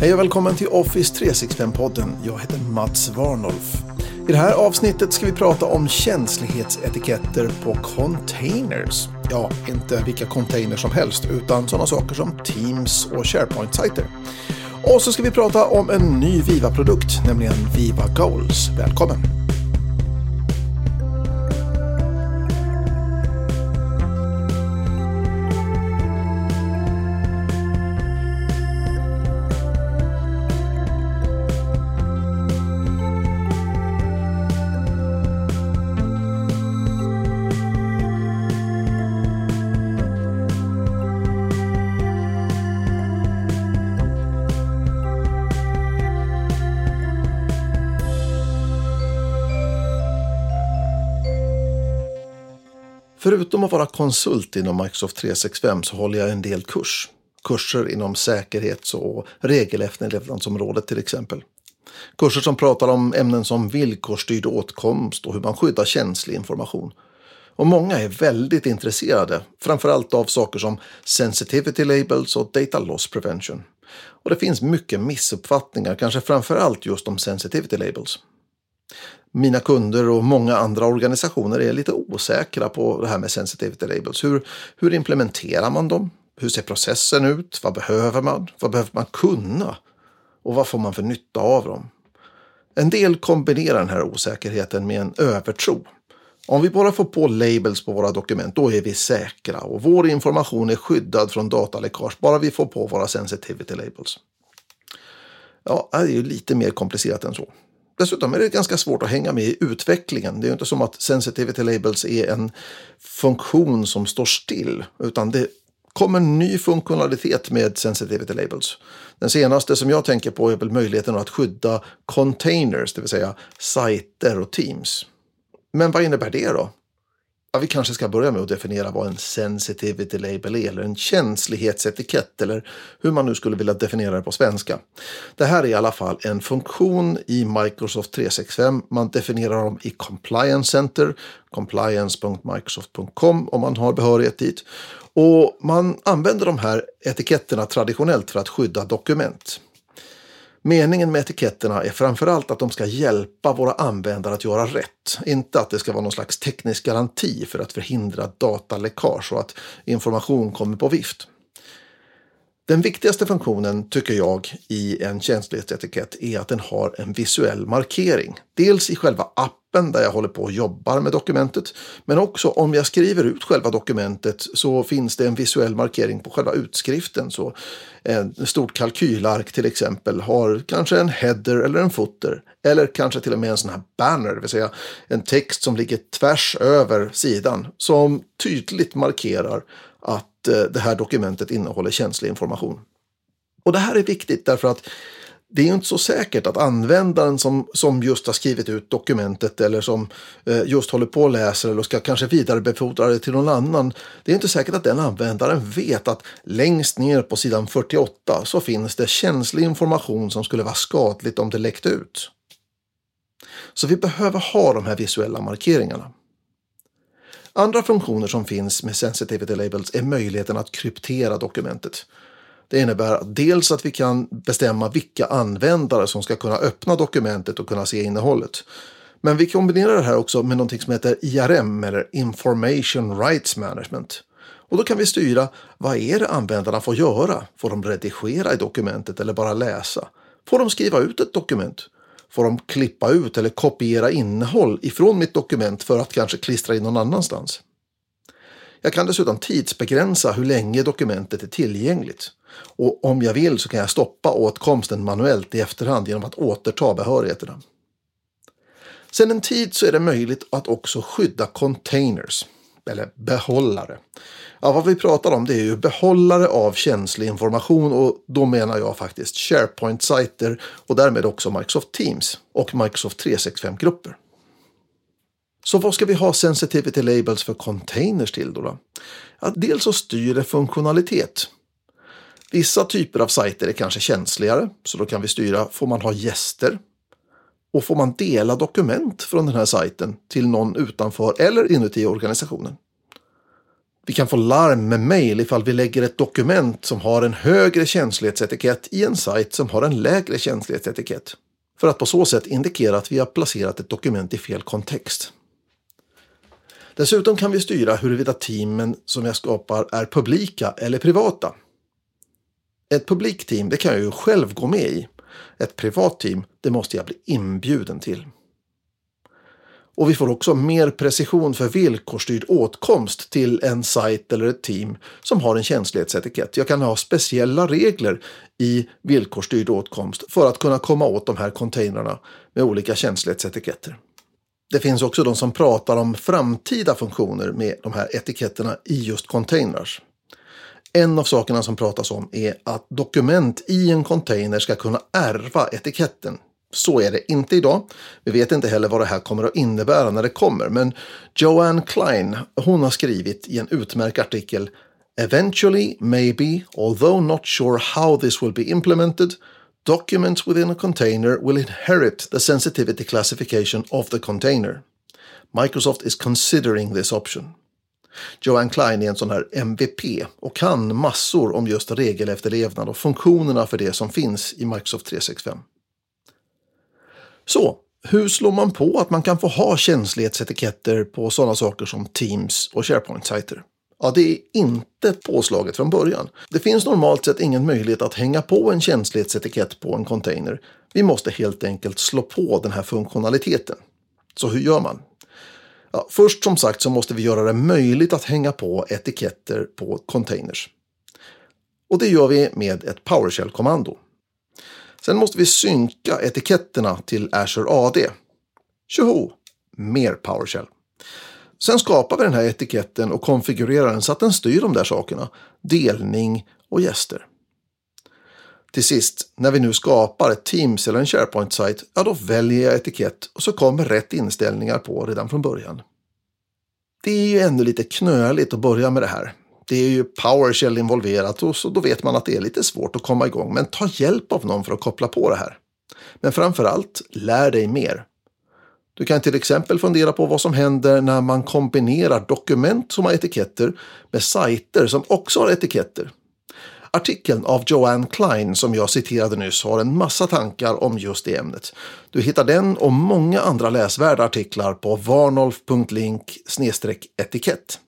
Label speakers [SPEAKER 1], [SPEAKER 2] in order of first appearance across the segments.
[SPEAKER 1] Hej och välkommen till Office 365-podden. Jag heter Mats Warnolf. I det här avsnittet ska vi prata om känslighetsetiketter på containers. Ja, inte vilka containers som helst, utan sådana saker som Teams och SharePoint-sajter. Och så ska vi prata om en ny Viva-produkt, nämligen Viva Goals. Välkommen! Förutom att vara konsult inom Microsoft 365 så håller jag en del kurs. Kurser inom säkerhets och regelefterlevnadsområdet till exempel. Kurser som pratar om ämnen som villkorsstyrd åtkomst och hur man skyddar känslig information. Och många är väldigt intresserade, framförallt av saker som sensitivity labels och data loss prevention. Och det finns mycket missuppfattningar, kanske framförallt just om sensitivity labels mina kunder och många andra organisationer är lite osäkra på det här med sensitivity labels. Hur, hur implementerar man dem? Hur ser processen ut? Vad behöver man? Vad behöver man kunna? Och vad får man för nytta av dem? En del kombinerar den här osäkerheten med en övertro. Om vi bara får på labels på våra dokument, då är vi säkra och vår information är skyddad från dataläckage, bara vi får på våra sensitivity labels. Ja, det är ju lite mer komplicerat än så. Dessutom är det ganska svårt att hänga med i utvecklingen. Det är ju inte som att sensitivity labels är en funktion som står still, utan det kommer ny funktionalitet med sensitivity labels. Den senaste som jag tänker på är väl möjligheten att skydda containers, det vill säga sajter och teams. Men vad innebär det då? Ja, vi kanske ska börja med att definiera vad en sensitivity label är, eller en känslighetsetikett, eller hur man nu skulle vilja definiera det på svenska. Det här är i alla fall en funktion i Microsoft 365. Man definierar dem i Compliance Center, compliance.microsoft.com om man har behörighet dit. Och man använder de här etiketterna traditionellt för att skydda dokument. Meningen med etiketterna är framförallt att de ska hjälpa våra användare att göra rätt. Inte att det ska vara någon slags teknisk garanti för att förhindra dataläckage och att information kommer på vift. Den viktigaste funktionen tycker jag i en känslighetsetikett är att den har en visuell markering. Dels i själva appen där jag håller på och jobbar med dokumentet. Men också om jag skriver ut själva dokumentet så finns det en visuell markering på själva utskriften. Så eh, ett stort kalkylark till exempel har kanske en header eller en footer. Eller kanske till och med en sån här banner, det vill säga en text som ligger tvärs över sidan. Som tydligt markerar att eh, det här dokumentet innehåller känslig information. Och det här är viktigt därför att det är inte så säkert att användaren som, som just har skrivit ut dokumentet eller som eh, just håller på och läser eller ska kanske vidarebefordra det till någon annan. Det är inte säkert att den användaren vet att längst ner på sidan 48 så finns det känslig information som skulle vara skadligt om det läckte ut. Så vi behöver ha de här visuella markeringarna. Andra funktioner som finns med sensitivity labels är möjligheten att kryptera dokumentet. Det innebär dels att vi kan bestämma vilka användare som ska kunna öppna dokumentet och kunna se innehållet. Men vi kombinerar det här också med något som heter IRM eller Information Rights Management. Och då kan vi styra vad är det användarna får göra? Får de redigera i dokumentet eller bara läsa? Får de skriva ut ett dokument? Får de klippa ut eller kopiera innehåll ifrån mitt dokument för att kanske klistra in någon annanstans. Jag kan dessutom tidsbegränsa hur länge dokumentet är tillgängligt. Och om jag vill så kan jag stoppa åtkomsten manuellt i efterhand genom att återta behörigheterna. Sedan en tid så är det möjligt att också skydda containers, eller behållare. Ja, vad vi pratar om det är ju behållare av känslig information och då menar jag faktiskt SharePoint-sajter och därmed också Microsoft Teams och Microsoft 365-grupper. Så vad ska vi ha sensitivity labels för containers till då? då? Ja, dels så styr det funktionalitet. Vissa typer av sajter är kanske känsligare, så då kan vi styra, får man ha gäster? Och får man dela dokument från den här sajten till någon utanför eller inuti organisationen? Vi kan få larm med mail ifall vi lägger ett dokument som har en högre känslighetsetikett i en sajt som har en lägre känslighetsetikett. För att på så sätt indikera att vi har placerat ett dokument i fel kontext. Dessutom kan vi styra huruvida teamen som jag skapar är publika eller privata. Ett publikteam det kan jag ju själv gå med i. Ett privat team det måste jag bli inbjuden till. Och vi får också mer precision för villkorsstyrd åtkomst till en sajt eller ett team som har en känslighetsetikett. Jag kan ha speciella regler i villkorsstyrd åtkomst för att kunna komma åt de här containrarna med olika känslighetsetiketter. Det finns också de som pratar om framtida funktioner med de här etiketterna i just containers. En av sakerna som pratas om är att dokument i en container ska kunna ärva etiketten. Så är det inte idag. Vi vet inte heller vad det här kommer att innebära när det kommer, men Joanne Klein, hon har skrivit i en utmärkt artikel Eventually, maybe, although not sure how this will be implemented, documents within a container will inherit the sensitivity classification of the container. Microsoft is considering this option. Joanne Klein är en sån här MVP och kan massor om just regelefterlevnad och funktionerna för det som finns i Microsoft 365. Så, hur slår man på att man kan få ha känslighetsetiketter på sådana saker som Teams och SharePoint-sajter? Ja, det är inte påslaget från början. Det finns normalt sett ingen möjlighet att hänga på en känslighetsetikett på en container. Vi måste helt enkelt slå på den här funktionaliteten. Så hur gör man? Ja, först som sagt så måste vi göra det möjligt att hänga på etiketter på containers. Och det gör vi med ett PowerShell-kommando. Sen måste vi synka etiketterna till Azure AD. Tjoho! Mer PowerShell. Sen skapar vi den här etiketten och konfigurerar den så att den styr de där sakerna. Delning och gäster. Till sist, när vi nu skapar ett Teams eller en SharePoint-sajt, ja då väljer jag etikett och så kommer rätt inställningar på redan från början. Det är ju ändå lite knöligt att börja med det här. Det är ju PowerShell involverat och så då vet man att det är lite svårt att komma igång. Men ta hjälp av någon för att koppla på det här. Men framför allt, lär dig mer. Du kan till exempel fundera på vad som händer när man kombinerar dokument som har etiketter med sajter som också har etiketter. Artikeln av Joanne Klein som jag citerade nyss har en massa tankar om just det ämnet. Du hittar den och många andra läsvärda artiklar på varnolf.link etikett.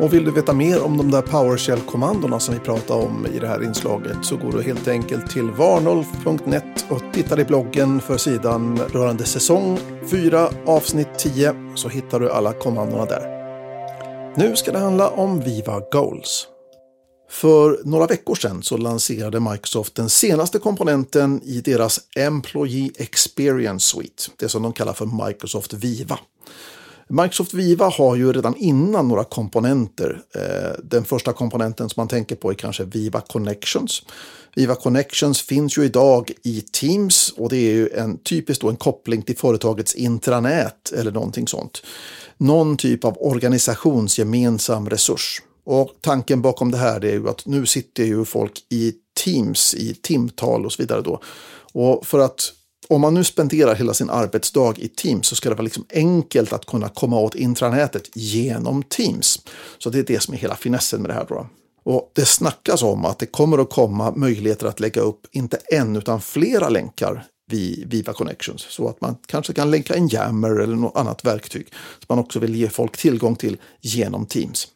[SPEAKER 1] Och vill du veta mer om de där PowerShell-kommandona som vi pratade om i det här inslaget så går du helt enkelt till varnolf.net och tittar i bloggen för sidan rörande säsong 4 avsnitt 10 så hittar du alla kommandona där. Nu ska det handla om Viva Goals. För några veckor sedan så lanserade Microsoft den senaste komponenten i deras Employee Experience Suite, det som de kallar för Microsoft Viva. Microsoft Viva har ju redan innan några komponenter. Eh, den första komponenten som man tänker på är kanske Viva Connections. Viva Connections finns ju idag i Teams och det är ju en typiskt då en koppling till företagets intranät eller någonting sånt. Någon typ av organisationsgemensam resurs. Och tanken bakom det här är ju att nu sitter ju folk i Teams i timtal och så vidare då. Och för att om man nu spenderar hela sin arbetsdag i Teams så ska det vara liksom enkelt att kunna komma åt intranätet genom Teams. Så det är det som är hela finessen med det här. Då. Och det snackas om att det kommer att komma möjligheter att lägga upp inte en utan flera länkar vid Viva Connections. Så att man kanske kan länka en Jammer eller något annat verktyg som man också vill ge folk tillgång till genom Teams.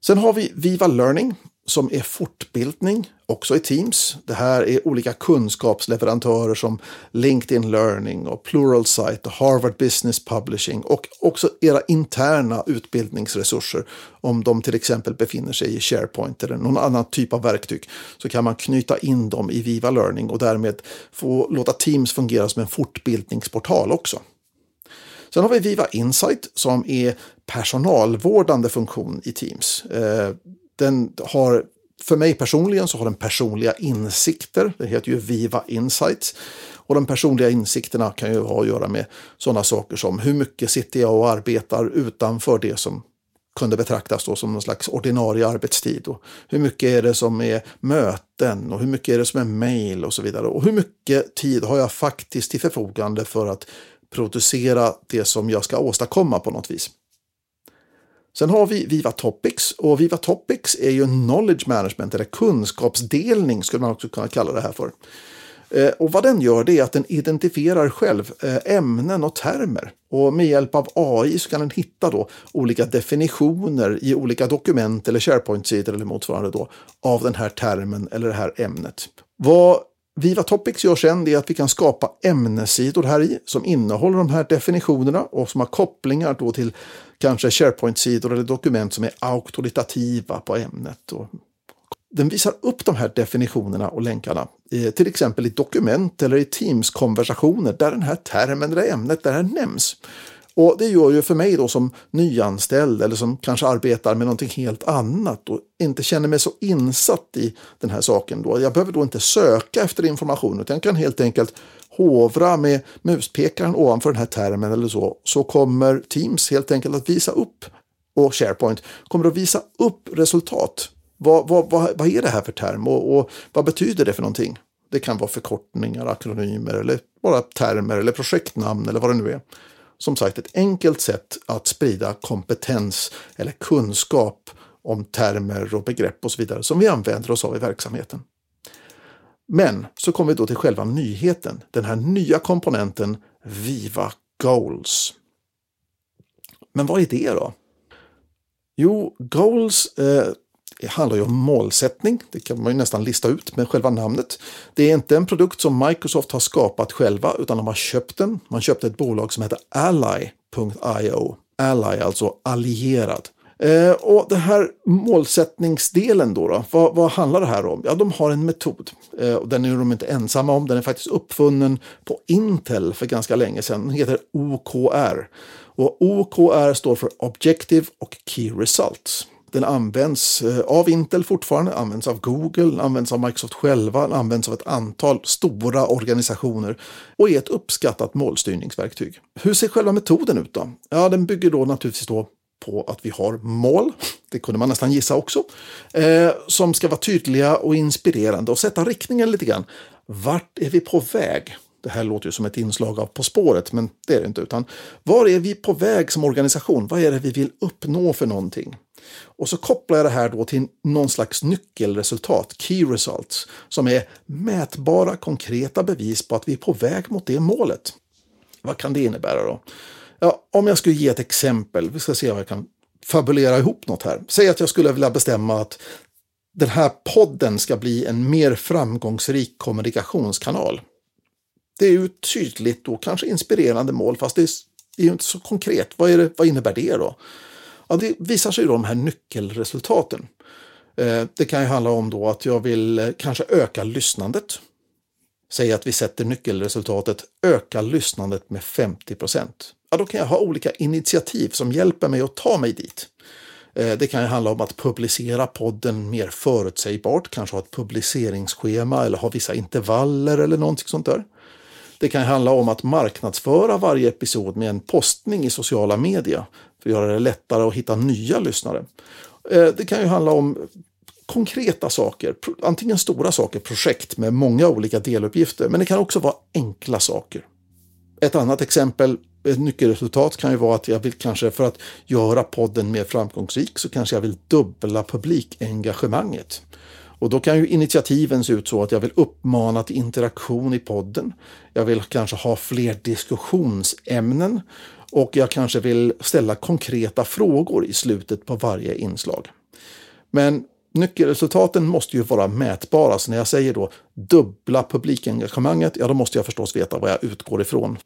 [SPEAKER 1] Sen har vi Viva Learning som är fortbildning, också i Teams. Det här är olika kunskapsleverantörer som LinkedIn Learning och Pluralsight och Harvard Business Publishing och också era interna utbildningsresurser. Om de till exempel befinner sig i SharePoint eller någon annan typ av verktyg så kan man knyta in dem i Viva Learning och därmed få låta Teams fungera som en fortbildningsportal också. Sen har vi Viva Insight som är personalvårdande funktion i Teams. Eh, den har, för mig personligen så har den personliga insikter. Det heter ju Viva Insights. Och de personliga insikterna kan ju ha att göra med sådana saker som hur mycket sitter jag och arbetar utanför det som kunde betraktas då som någon slags ordinarie arbetstid. Och hur mycket är det som är möten och hur mycket är det som är mail och så vidare. Och hur mycket tid har jag faktiskt till förfogande för att producera det som jag ska åstadkomma på något vis. Sen har vi Viva Topics och Viva Topics är ju knowledge management eller kunskapsdelning skulle man också kunna kalla det här för. Eh, och vad den gör det är att den identifierar själv eh, ämnen och termer. Och med hjälp av AI så kan den hitta då olika definitioner i olika dokument eller SharePoint-sidor eller motsvarande då av den här termen eller det här ämnet. Vad Viva Topics gör sen det att vi kan skapa ämnessidor här i som innehåller de här definitionerna och som har kopplingar då till kanske SharePoint-sidor eller dokument som är auktoritativa på ämnet. Den visar upp de här definitionerna och länkarna, eh, till exempel i dokument eller i Teams-konversationer där den här termen eller ämnet där den nämns. Och det gör ju för mig då som nyanställd eller som kanske arbetar med någonting helt annat och inte känner mig så insatt i den här saken. Då. Jag behöver då inte söka efter information utan jag kan helt enkelt hovra med muspekaren ovanför den här termen eller så. Så kommer Teams helt enkelt att visa upp och SharePoint kommer att visa upp resultat. Vad, vad, vad, vad är det här för term och, och vad betyder det för någonting? Det kan vara förkortningar, akronymer eller bara termer eller projektnamn eller vad det nu är som sagt ett enkelt sätt att sprida kompetens eller kunskap om termer och begrepp och så vidare som vi använder oss av i verksamheten. Men så kommer vi då till själva nyheten, den här nya komponenten Viva Goals. Men vad är det då? Jo, Goals eh, det handlar ju om målsättning. Det kan man ju nästan lista ut med själva namnet. Det är inte en produkt som Microsoft har skapat själva utan de har köpt den. Man köpte ett bolag som heter Ally.io. Ally, alltså allierad. Eh, och den här målsättningsdelen då, då vad, vad, handlar det här om? Ja, de har en metod. Eh, och den är de inte ensamma om. Den är faktiskt uppfunnen på Intel för ganska länge sedan. Den heter OKR. Och OKR står för Objective och Key Results. Den används eh, av Intel fortfarande, används av Google, används av Microsoft själva, används av ett antal stora organisationer och är ett uppskattat målstyrningsverktyg. Hur ser själva metoden ut då? Ja, den bygger då naturligtvis då på att vi har mål, det kunde man nästan gissa också, eh, som ska vara tydliga och inspirerande och sätta riktningen lite grann. Vart är vi på väg? Det här låter ju som ett inslag av På spåret, men det är det inte. Utan var är vi på väg som organisation? Vad är det vi vill uppnå för någonting? Och så kopplar jag det här då till någon slags nyckelresultat, key results, som är mätbara konkreta bevis på att vi är på väg mot det målet. Vad kan det innebära då? Ja, om jag skulle ge ett exempel, vi ska se om jag kan fabulera ihop något här. Säg att jag skulle vilja bestämma att den här podden ska bli en mer framgångsrik kommunikationskanal. Det är ju tydligt och kanske inspirerande mål, fast det är, ju inte så konkret. Vad, är det, vad innebär det då? Ja, det visar sig då de här nyckelresultaten. Eh, det kan ju handla om då att jag vill eh, kanske öka lyssnandet. Säg att vi sätter nyckelresultatet öka lyssnandet med 50 procent. Ja, då kan jag ha olika initiativ som hjälper mig att ta mig dit. Eh, det kan ju handla om att publicera podden mer förutsägbart, kanske ha ett publiceringsschema eller ha vissa intervaller eller någonting sånt där. Det kan handla om att marknadsföra varje episod med en postning i sociala medier för att göra det lättare att hitta nya lyssnare. Eh, det kan ju handla om konkreta saker, antingen stora saker, projekt med många olika deluppgifter, men det kan också vara enkla saker. Ett annat exempel, ett nyckelresultat kan ju vara att jag vill kanske för att göra podden mer framgångsrik så kanske jag vill dubbla publikengagemanget. Och då kan ju initiativen se ut så att jag vill uppmana till interaktion i podden. Jag vill kanske ha fler diskussionsämnen och jag kanske vill ställa konkreta frågor i slutet på varje inslag. Men nyckelresultaten måste ju vara mätbara, så när jag säger då dubbla publikengagemanget, ja då måste jag förstås veta vad jag utgår ifrån.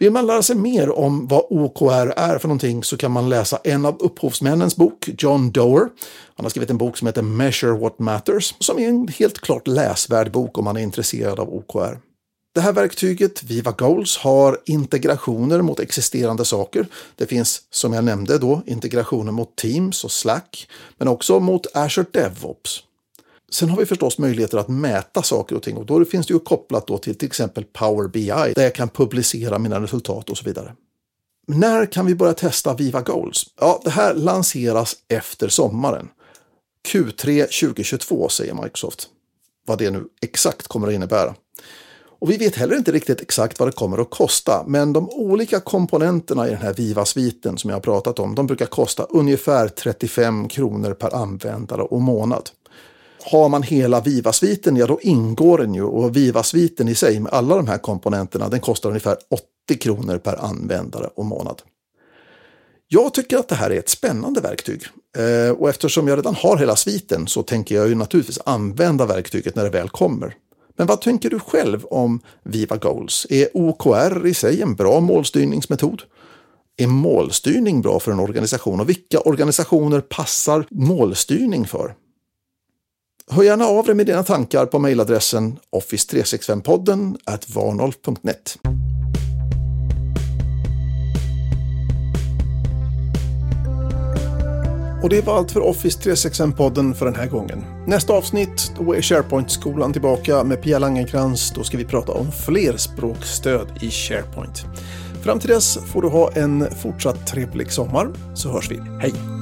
[SPEAKER 1] Vill man lära sig mer om vad OKR är för någonting så kan man läsa en av upphovsmännens bok, John Doerr. Han har skrivit en bok som heter Measure What Matters, som är en helt klart läsvärd bok om man är intresserad av OKR. Det här verktyget, Viva Goals, har integrationer mot existerande saker. Det finns, som jag nämnde då, integrationer mot Teams och Slack, men också mot Azure DevOps. Sen har vi förstås möjligheter att mäta saker och ting och då finns det ju kopplat då till till exempel Power BI där jag kan publicera mina resultat och så vidare. När kan vi börja testa Viva Goals? Ja, det här lanseras efter sommaren. Q3 2022 säger Microsoft. Vad det nu exakt kommer att innebära. Och vi vet heller inte riktigt exakt vad det kommer att kosta, men de olika komponenterna i den här Viva-sviten som jag har pratat om, de brukar kosta ungefär 35 kronor per användare och månad. Har man hela Viva-sviten, ja då ingår den ju och Viva-sviten i sig med alla de här komponenterna, den kostar ungefär 80 kronor per användare och månad. Jag tycker att det här är ett spännande verktyg eh, och eftersom jag redan har hela sviten så tänker jag ju naturligtvis använda verktyget när det väl kommer. Men vad tänker du själv om Viva Goals? Är OKR i sig en bra målstyrningsmetod? Är målstyrning bra för en organisation och vilka organisationer passar målstyrning för? Hör gärna av dig med dina tankar på mejladressen office365podden varnolf.net. Och det var allt för Office 365-podden för den här gången. Nästa avsnitt, då är SharePoint-skolan tillbaka med Pia Langenkrans. Då ska vi prata om flerspråkstöd i SharePoint. Fram till dess får du ha en fortsatt trevlig sommar, så hörs vi. Hej!